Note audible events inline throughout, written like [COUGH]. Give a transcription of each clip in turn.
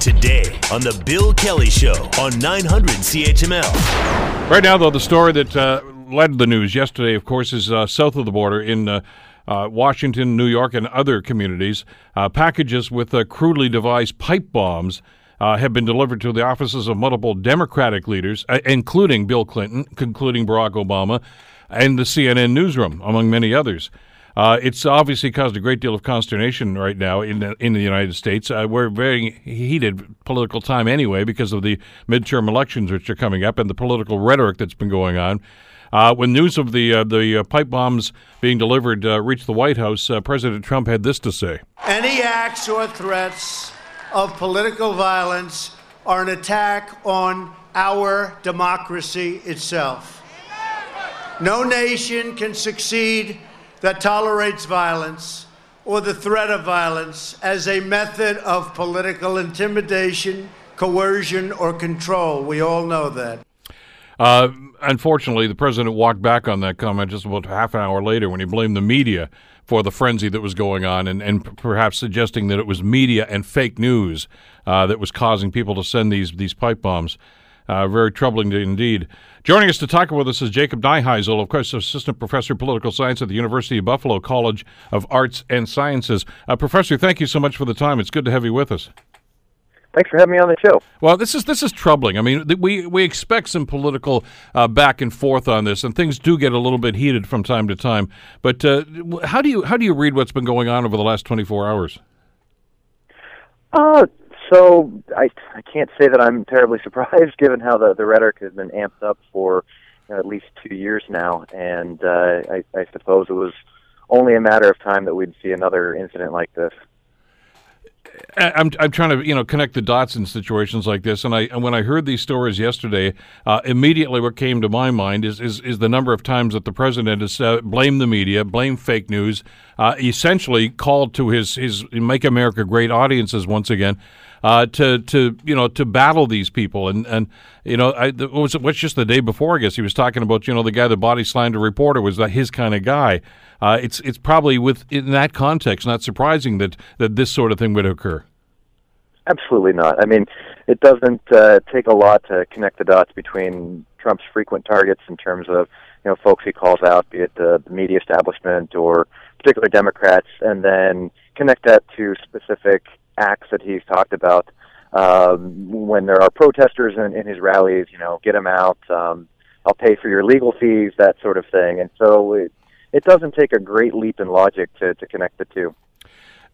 today on The Bill Kelly Show on 900 CHML. Right now, though, the story that uh, led the news yesterday, of course, is uh, south of the border in uh, uh Washington, New York, and other communities. Uh, packages with uh, crudely devised pipe bombs. have been delivered to the offices of multiple Democratic leaders, including Bill Clinton, concluding Barack Obama, and the CNN newsroom, among many others. Uh, it's obviously caused a great deal of consternation right now in the, in the United States. Uh, we're very heated political time anyway because of the midterm elections which are coming up and the political rhetoric that's been going on. Uh, when news of the uh, the uh, pipe bombs being delivered uh, reached the White House, President Trump had this to say: Any acts or threats of political violence are an attack on our democracy itself. No nation can succeed that tolerates violence or the threat of violence as a method of political intimidation, coercion, or control. We all know that. Uh, unfortunately, the president walked back on that comment just about half an hour later when he blamed the media for the frenzy that was going on and, and perhaps suggesting that it was media and fake news uh, that was causing people to send these, these pipe bombs. Uh, very troubling indeed. Joining us to talk with us is Jacob Neiheisel, of course, Assistant Professor of Political Science at the University of Buffalo College of Arts and Sciences. Uh, professor, thank you so much for the time. It's good to have you with us. Thanks for having me on the show. Well, this is this is troubling. I mean, th- we we expect some political uh, back and forth on this, and things do get a little bit heated from time to time. But uh, how do you how do you read what's been going on over the last twenty four hours? Uh, so I I can't say that I'm terribly [LAUGHS] surprised, given how the the rhetoric has been amped up for you know, at least two years now, and uh, I, I suppose it was only a matter of time that we'd see another incident like this. I'm I'm trying to you know connect the dots in situations like this, and I and when I heard these stories yesterday, uh, immediately what came to my mind is, is is the number of times that the president has uh, blamed the media, blamed fake news, uh, essentially called to his his "Make America Great" audiences once again. Uh, to to you know to battle these people and and you know I was what's just the day before I guess he was talking about you know the guy that body slammed a reporter was that his kind of guy uh, it's it's probably with in that context not surprising that that this sort of thing would occur. Absolutely not. I mean, it doesn't uh, take a lot to connect the dots between Trump's frequent targets in terms of you know folks he calls out, be it the, the media establishment or particular Democrats, and then connect that to specific acts that he's talked about. Um, when there are protesters in, in his rallies, you know, get them out. Um, I'll pay for your legal fees, that sort of thing. And so it, it doesn't take a great leap in logic to, to connect the two.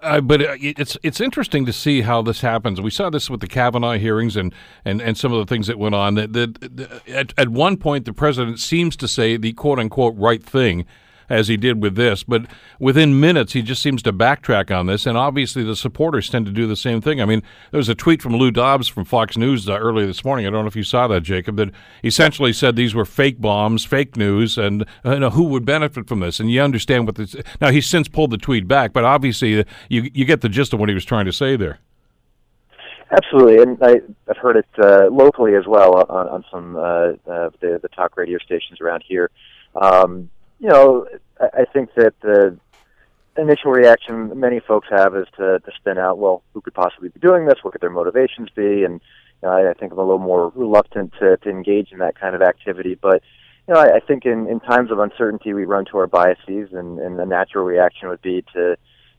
Uh, but uh, it's it's interesting to see how this happens. We saw this with the Kavanaugh hearings and, and, and some of the things that went on. That, that, that at, at one point, the president seems to say the quote unquote right thing, as he did with this. But within minutes, he just seems to backtrack on this, and obviously the supporters tend to do the same thing. I mean, there was a tweet from Lou Dobbs from Fox News uh, earlier this morning. I don't know if you saw that, Jacob, that essentially said these were fake bombs, fake news, and uh, you know, who would benefit from this? And you understand what this. Now he's since pulled the tweet back, but obviously uh, you you get the gist of what he was trying to say there. Absolutely, and I, have heard it uh, locally as well on, on some uh, of the, the talk radio stations around here. Um, you know, I think that the initial reaction many folks have is to, to spin out, well, who could possibly be doing this? What could their motivations be? And you know, I, I think I'm a little more reluctant to, to engage in that kind of activity. But you know, I, I think in, in times of uncertainty, we run to our biases, and, and the natural reaction would be to,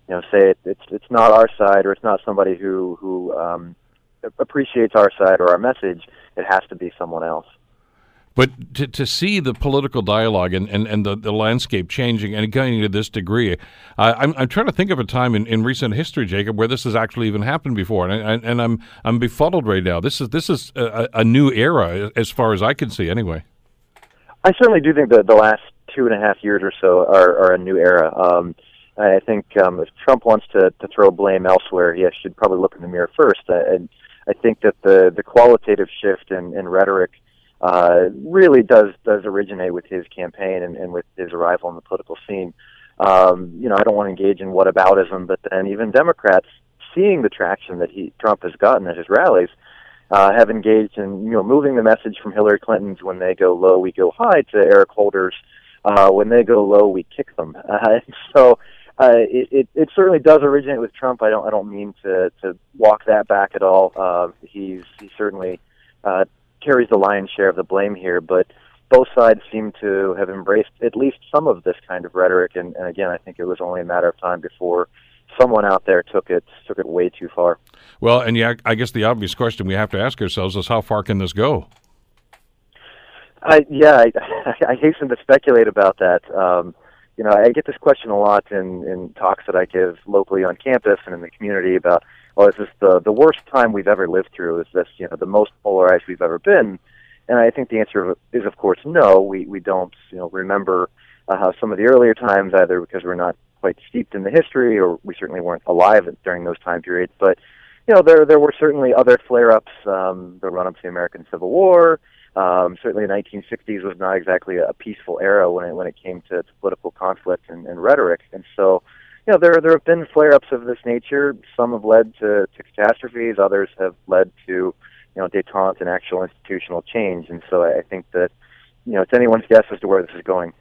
you know, say it, it's it's not our side or it's not somebody who who um, appreciates our side or our message. It has to be someone else. But to, to see the political dialogue and, and, and the, the landscape changing and getting to this degree, I'm, I'm trying to think of a time in, in recent history, Jacob, where this has actually even happened before, and, and, and I'm I'm befuddled right now. This is this is a, a new era, as far as I can see, anyway. I certainly do think that the last two and a half years or so are, are a new era. Um, I think um, if Trump wants to, to throw blame elsewhere, he should probably look in the mirror first. And I think that the the qualitative shift in, in rhetoric uh, really does does originate with his campaign and, and with his arrival on the political scene. Um, you know, I don't want to engage in whataboutism, but then even Democrats, seeing the traction that he Trump has gotten at his rallies, uh, have engaged in you know moving the message from Hillary Clinton's "When they go low, we go high" to Eric Holder's uh, "When they go low, we kick them." [LAUGHS] Uh, so uh, it, it, it certainly does originate with Trump. I don't I don't mean to to walk that back at all. Uh, he's he certainly uh, carries the lion's share of the blame here, but both sides seem to have embraced at least some of this kind of rhetoric. And, and again, I think it was only a matter of time before someone out there took it took it way too far. Well, and yeah, I guess the obvious question we have to ask ourselves is how far can this go? I yeah, I, [LAUGHS] I hasten to speculate about that. Um, you know, I get this question a lot in in talks that I give locally on campus and in the community about, well, is this the the worst time we've ever lived through? Is this you know the most polarized we've ever been? And I think the answer is, of course, no. We we don't you know remember uh, how some of the earlier times either because we're not quite steeped in the history or we certainly weren't alive during those time periods. But you know, there there were certainly other flare-ups. Um, the run-up to the American Civil War. Um, certainly, the 1960s was not exactly a peaceful era when it when it came to, to political conflict and, and rhetoric. And so, you know, there there have been flare-ups of this nature. Some have led to, to catastrophes. Others have led to, you know, détente and actual institutional change. And so, I think that, you know, it's anyone's guess as to where this is going.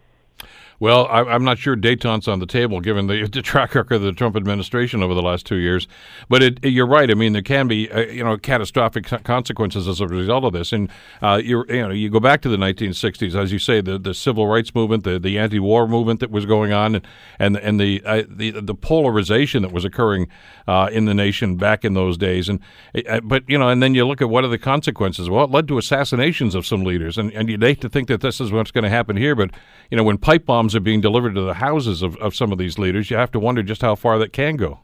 Well, I, am not sure détente's on the table given the, [LAUGHS] the, track record of the Trump administration over the last two years. But it, you're right. I mean, there can be uh, you know catastrophic consequences as a result of this. And uh, you know, you go back to the 1960s, as you say, the, the civil rights movement, the, the anti-war movement that was going on, and and, and the, uh, the the polarization that was occurring uh, in the nation back in those days. And uh, but you know, and then you look at what are the consequences. Well, it led to assassinations of some leaders, and and you'd hate to think that this is what's going to happen here. But you know, when pipe bombs are being delivered to the houses of, of some of these leaders, you have to wonder just how far that can go.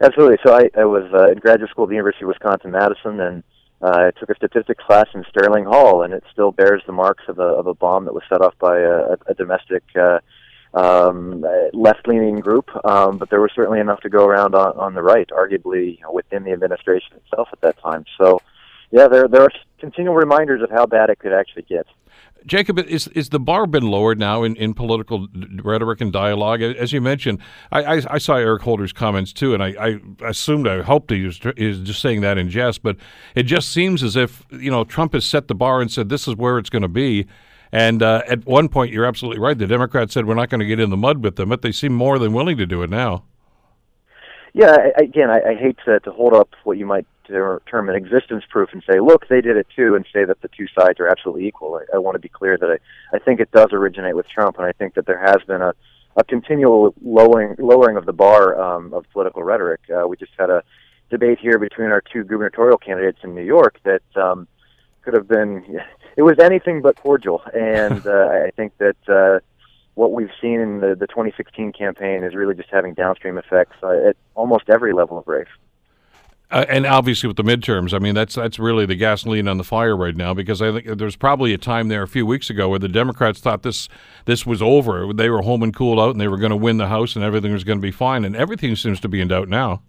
Absolutely. So I, I was uh, in graduate school at the University of Wisconsin Madison, and uh, I took a statistics class in Sterling Hall, and it still bears the marks of a of a bomb that was set off by a, a domestic uh, um, left-leaning group. Um, but there was certainly enough to go around on, on the right, arguably you know, within the administration itself at that time. So, yeah, there there are continual reminders of how bad it could actually get. Jacob, is is the bar been lowered now in, in political rhetoric and dialogue? As you mentioned, I, I, I saw Eric Holder's comments too, and I, I assumed, I hoped he was, just saying that in jest, but it just seems as if you know Trump has set the bar and said this is where it's going to be. And uh, at one point, you're absolutely right. The Democrats said we're not going to get in the mud with them, but they seem more than willing to do it now. Yeah, again, I, I hate to, to hold up what you might term an existence proof and say, look, they did it too, and say that the two sides are absolutely equal. I, I want to be clear that I, I think it does originate with Trump, and I think that there has been a, a continual lowering lowering of the bar um, of political rhetoric. Uh, we just had a debate here between our two gubernatorial candidates in New York that um, could have been [LAUGHS] it was anything but cordial, and uh, I think that. Uh, what we've seen in the, the 2016 campaign is really just having downstream effects uh, at almost every level of race. Uh, and obviously with the midterms, I mean that's that's really the gasoline on the fire right now because I think there's probably a time there a few weeks ago where the Democrats thought this this was over. They were home and cooled out and they were going to win the House and everything was going to be fine. And everything seems to be in doubt now.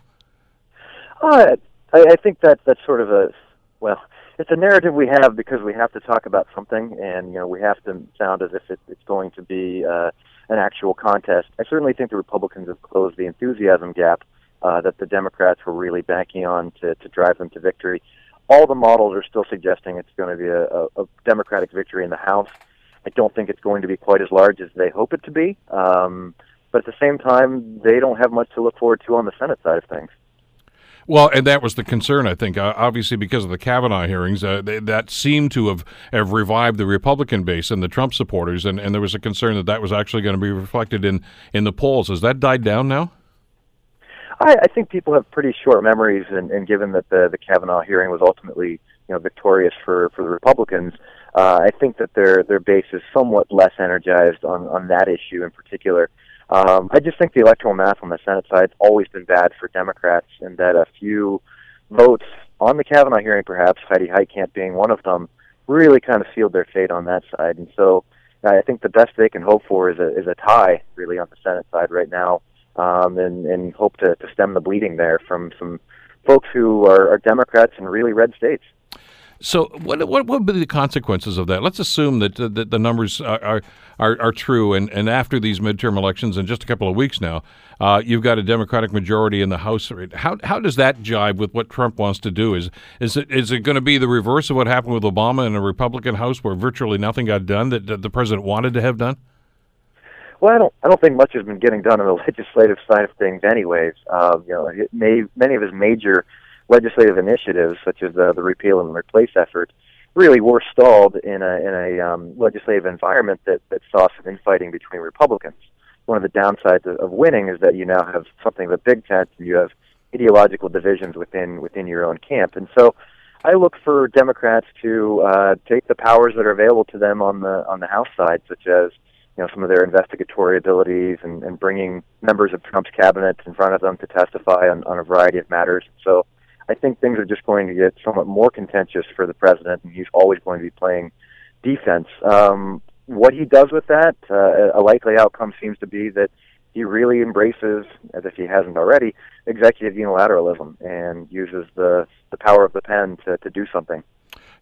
Uh, I, I think that that's sort of a well, it's a narrative we have because we have to talk about something, and you know we have to sound as if it, it's going to be uh, an actual contest. I certainly think the Republicans have closed the enthusiasm gap uh, that the Democrats were really banking on to, to drive them to victory. All the models are still suggesting it's going to be a, a, a Democratic victory in the House. I don't think it's going to be quite as large as they hope it to be. Um, but at the same time, they don't have much to look forward to on the Senate side of things. Well, and that was the concern, I think. Uh, obviously, because of the Kavanaugh hearings, uh, they, that seemed to have, have revived the Republican base and the Trump supporters, and, and there was a concern that that was actually going to be reflected in, in the polls. Has that died down now? I, I think people have pretty short memories, and, and given that the the Kavanaugh hearing was ultimately you know victorious for for the Republicans, uh, I think that their their base is somewhat less energized on on that issue in particular. Um, I just think the electoral math on the Senate side has always been bad for Democrats, and that a few votes on the Kavanaugh hearing, perhaps Heidi Heitkamp being one of them, really kind of sealed their fate on that side. And so I think the best they can hope for is a is a tie, really, on the Senate side right now um, and, and hope to, to stem the bleeding there from some folks who are, are Democrats in really red states. So, what, what what would be the consequences of that? Let's assume that, uh, that the numbers are, are, are true, and, and after these midterm elections in just a couple of weeks now, uh, you've got a Democratic majority in the House. How how does that jive with what Trump wants to do? Is is it is it going to be the reverse of what happened with Obama in a Republican House, where virtually nothing got done that, that the president wanted to have done? Well, I don't. I don't think much has been getting done on the [LAUGHS] legislative side of things, anyways. Um, you know, it may, many of his major legislative initiatives, such as uh, the repeal and replace effort, really were stalled in a in a um, legislative environment that that saw some infighting between Republicans. One of the downsides of, of winning is that you now have something of a big tent, and you have ideological divisions within within your own camp, and so. I look for Democrats to uh, take the powers that are available to them on the on the House side, such as you know some of their investigatory abilities and, and bringing members of Trump's cabinet in front of them to testify on, on a variety of matters. So I think things are just going to get somewhat more contentious for the president, and he's always going to be playing defense. Um, what he does with that, uh, a likely outcome seems to be that he really embraces, as if he hasn't already, executive unilateralism and uses the the power of the pen to, to do something.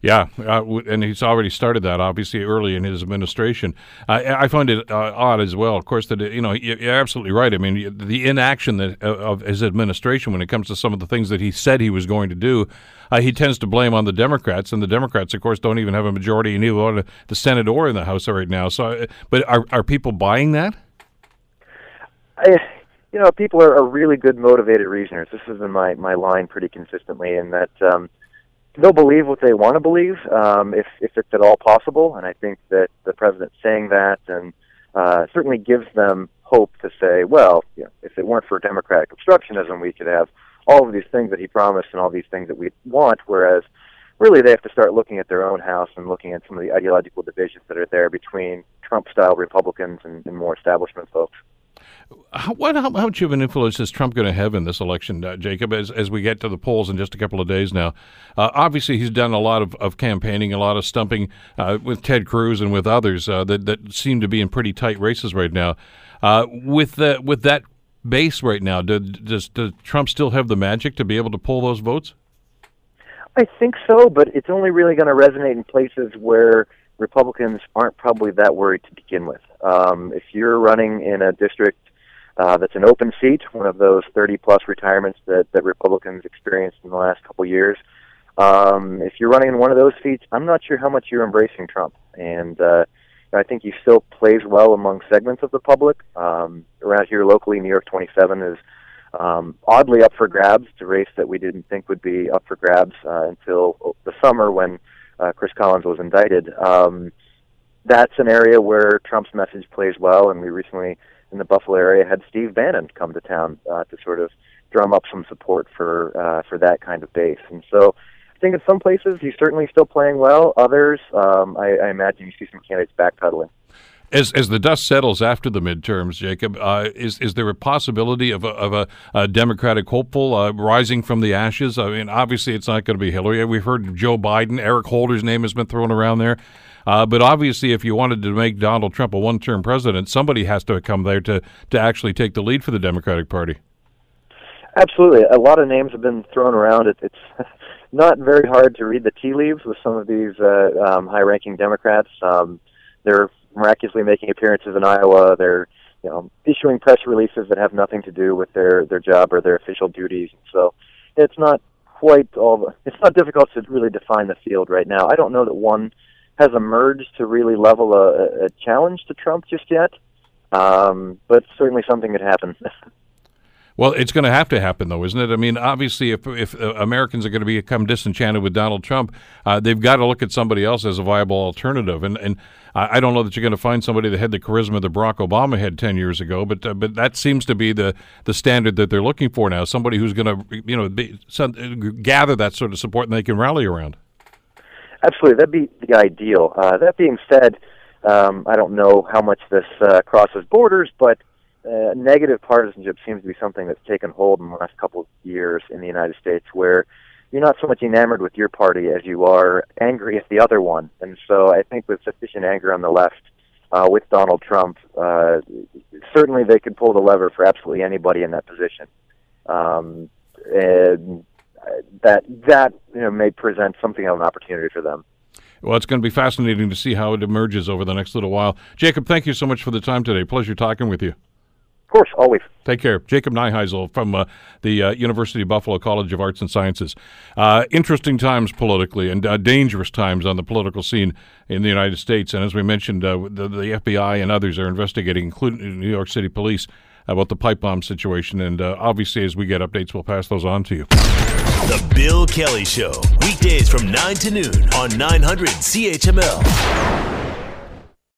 Yeah, uh, and he's already started that obviously early in his administration. I, I find it uh, odd as well, of course, that you know you're absolutely right. I mean, the inaction that, uh, of his administration when it comes to some of the things that he said he was going to do, uh, he tends to blame on the Democrats, and the Democrats, of course, don't even have a majority in either the Senate or in the House right now. So, uh, but are are people buying that? I, you know, people are, are really good motivated reasoners. This has been my my line pretty consistently, in that. Um, they'll believe what they want to believe um, if if it's at all possible. And I think that the president saying that and uh, certainly gives them hope to say, well, you know, if it weren't for democratic obstructionism, we could have all of these things that he promised and all these things that we want. Whereas really they have to start looking at their own house and looking at some of the ideological divisions that are there between Trump-style Republicans and, and more establishment folks. How, what, how, much of an influence is Trump going to have in this election, uh, Jacob, as, as we get to the polls in just a couple of days now? Uh, obviously, he's done a lot of, of campaigning, a lot of stumping uh, with Ted Cruz and with others uh, that, that seem to be in pretty tight races right now. Uh, with, the, with that base right now, do, does, does Trump still have the magic to be able to pull those votes? I think so, but it's only really going to resonate in places where Republicans aren't probably that worried to begin with. Um, if you're running in a district uh, that's an open seat, one of those 30 plus retirements that, that Republicans experienced in the last couple years. Um, if you're running in one of those seats, I'm not sure how much you're embracing Trump. And uh, I think he still plays well among segments of the public. Um, around here locally, New York 27 is um, oddly up for grabs. It's a race that we didn't think would be up for grabs uh, until the summer when uh, Chris Collins was indicted. Um, that's an area where Trump's message plays well, and we recently in the Buffalo area had Steve Bannon come to town uh, to sort of drum up some support for uh, for that kind of base. And so I think in some places he's certainly still playing well. Others, um, I, I imagine you see some candidates backpedaling. As, as the dust settles after the midterms, Jacob, uh, is is there a possibility of a, of a, a Democratic hopeful uh, rising from the ashes? I mean, obviously it's not going to be Hillary. We've heard Joe Biden, Eric Holder's name has been thrown around there. Uh, but obviously, if you wanted to make Donald Trump a one-term president, somebody has to come there to to actually take the lead for the Democratic Party. Absolutely, a lot of names have been thrown around. It, it's [LAUGHS] not very hard to read the tea leaves with some of these uh, um, high-ranking Democrats. Um, they're miraculously making appearances in Iowa. They're you know issuing press releases that have nothing to do with their their job or their official duties. So it's not quite all. It's not difficult to really define the field right now. I don't know that one has emerged to really level a, a challenge to Trump just yet, um, but certainly something could happen. [LAUGHS] Well, it's going to have to happen, though, isn't it? I mean, obviously, if if uh, Americans are going to become disenchanted with Donald Trump, uh, they've got to look at somebody else as a viable alternative. And and I don't know that you're going to find somebody that had the charisma that Barack Obama had ten years ago, but uh, but that seems to be the the standard that they're looking for now. Somebody who's going to you know be, some, gather that sort of support and they can rally around. Absolutely, that'd be the ideal. Uh, that being said, um, I don't know how much this uh, crosses borders, but uh, negative partisanship seems to be something that's taken hold in the last couple of years in the United States, where you're not so much enamored with your party as you are angry at the other one. And so I think with sufficient anger on the left, uh, with Donald Trump, uh, certainly they could pull the lever for absolutely anybody in that position. Um, and that that you know may present something of an opportunity for them. Well, it's going to be fascinating to see how it emerges over the next little while. Jacob, thank you so much for the time today. Pleasure talking with you. Of course, always. Take care. Jacob Neiheisel from uh, the uh, University of Buffalo College of Arts and Sciences. Uh, interesting times politically and uh, dangerous times on the political scene in the United States. And as we mentioned, uh, the, the, FBI and others are investigating, including New York City Police, about the pipe bomb situation. And uh, obviously, as we get updates, we'll pass those on to you. The Bill Kelly Show, weekdays from 9 to noon on 900 CHML.